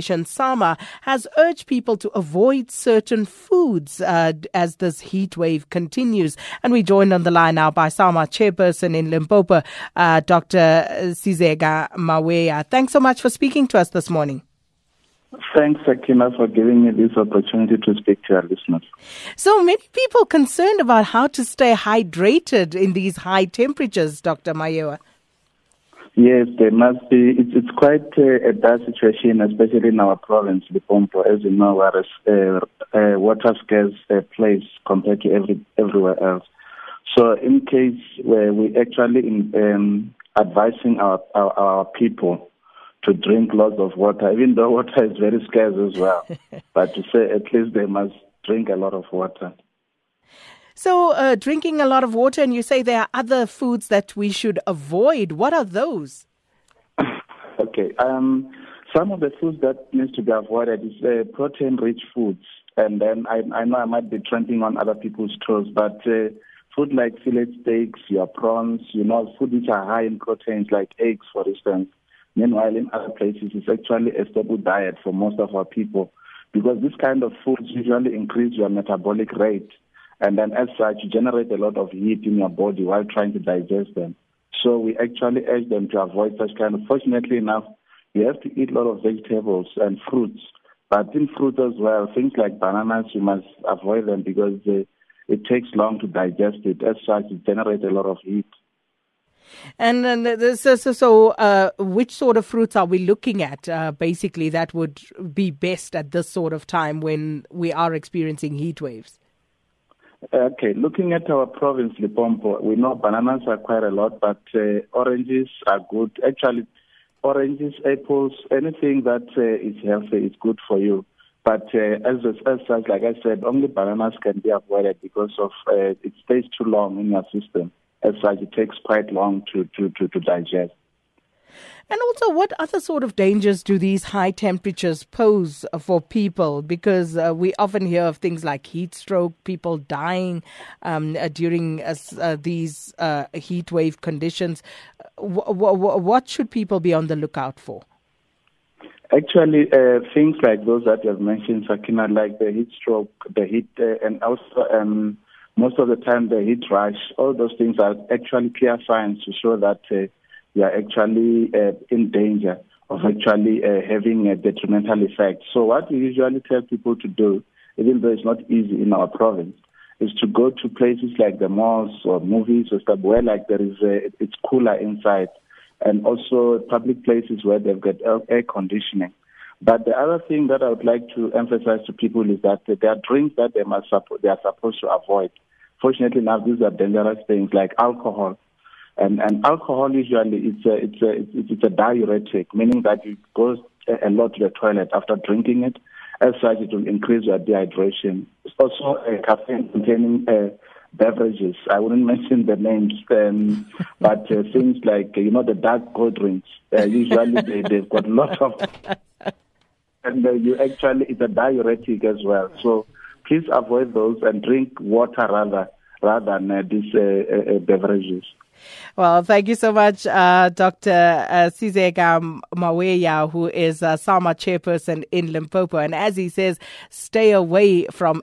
SAMA has urged people to avoid certain foods uh, as this heat wave continues. And we joined on the line now by SAMA chairperson in Limpopo, uh, Dr. Sizeka Maweya. Thanks so much for speaking to us this morning. Thanks, Akina, for giving me this opportunity to speak to our listeners. So many people concerned about how to stay hydrated in these high temperatures, Dr. Maweya. Yes, there must be. It's, it's quite uh, a bad situation, especially in our province, Limpopo. As you know, we're a uh, uh, water scarce uh, place compared to every, everywhere else. So, in case where we actually in, um, advising our, our, our people to drink lots of water, even though water is very scarce as well. but to say at least they must drink a lot of water. So, uh, drinking a lot of water, and you say there are other foods that we should avoid. What are those? okay. Um, some of the foods that needs to be avoided is uh, protein-rich foods, and then I, I, know I might be trampling on other people's toes, but uh, food like fillet steaks, your prawns, you know, food which are high in proteins, like eggs, for instance. Meanwhile, in other places, it's actually a staple diet for most of our people because this kind of foods usually increase your metabolic rate and then as such generate a lot of heat in your body while trying to digest them. So we actually urge them to avoid such kind of. Fortunately enough, you have to eat a lot of vegetables and fruits, but in fruits as well, things like bananas, you must avoid them because they, it takes long to digest it. As such, it generates a lot of heat. And then, so, so, so uh, which sort of fruits are we looking at? Uh, basically, that would be best at this sort of time when we are experiencing heat waves. Okay, looking at our province, Limpopo, we know bananas are quite a lot, but uh, oranges are good. Actually, oranges, apples, anything that uh, is healthy is good for you. But uh, as, as such, like I said, only bananas can be avoided because of uh, it stays too long in your system. As such, it takes quite long to, to, to, to digest. And also, what other sort of dangers do these high temperatures pose for people? Because uh, we often hear of things like heat stroke, people dying um, uh, during uh, uh these uh, heat wave conditions. W- w- what should people be on the lookout for? Actually, uh, things like those that you have mentioned, Sakina, like the heat stroke, the heat, and also um, most of the time the heat rash, all those things are actually clear signs to show that you are actually uh, in danger of actually uh, having a detrimental effect. So what we usually tell people to do, even though it's not easy in our province, is to go to places like the malls or movies or stuff where like there is a, it's cooler inside and also public places where they've got air conditioning. But the other thing that I would like to emphasize to people is that there are drinks that they must they are supposed to avoid. Fortunately now these are dangerous things like alcohol and, and alcohol usually it's a, it's a, it's, it's a diuretic, meaning that you go a lot to the toilet after drinking it. As such, it will increase your dehydration. It's also a caffeine containing uh, beverages. I wouldn't mention the names, um, but uh, things like, you know, the dark cold drinks, uh, usually they, they've got a lot of, and uh, you actually, it's a diuretic as well. So please avoid those and drink water rather, rather than uh, these uh, uh, beverages. Well, thank you so much, uh, Dr. Uh, Sizeka Maweya, who is a SAMA chairperson in Limpopo. And as he says, stay away from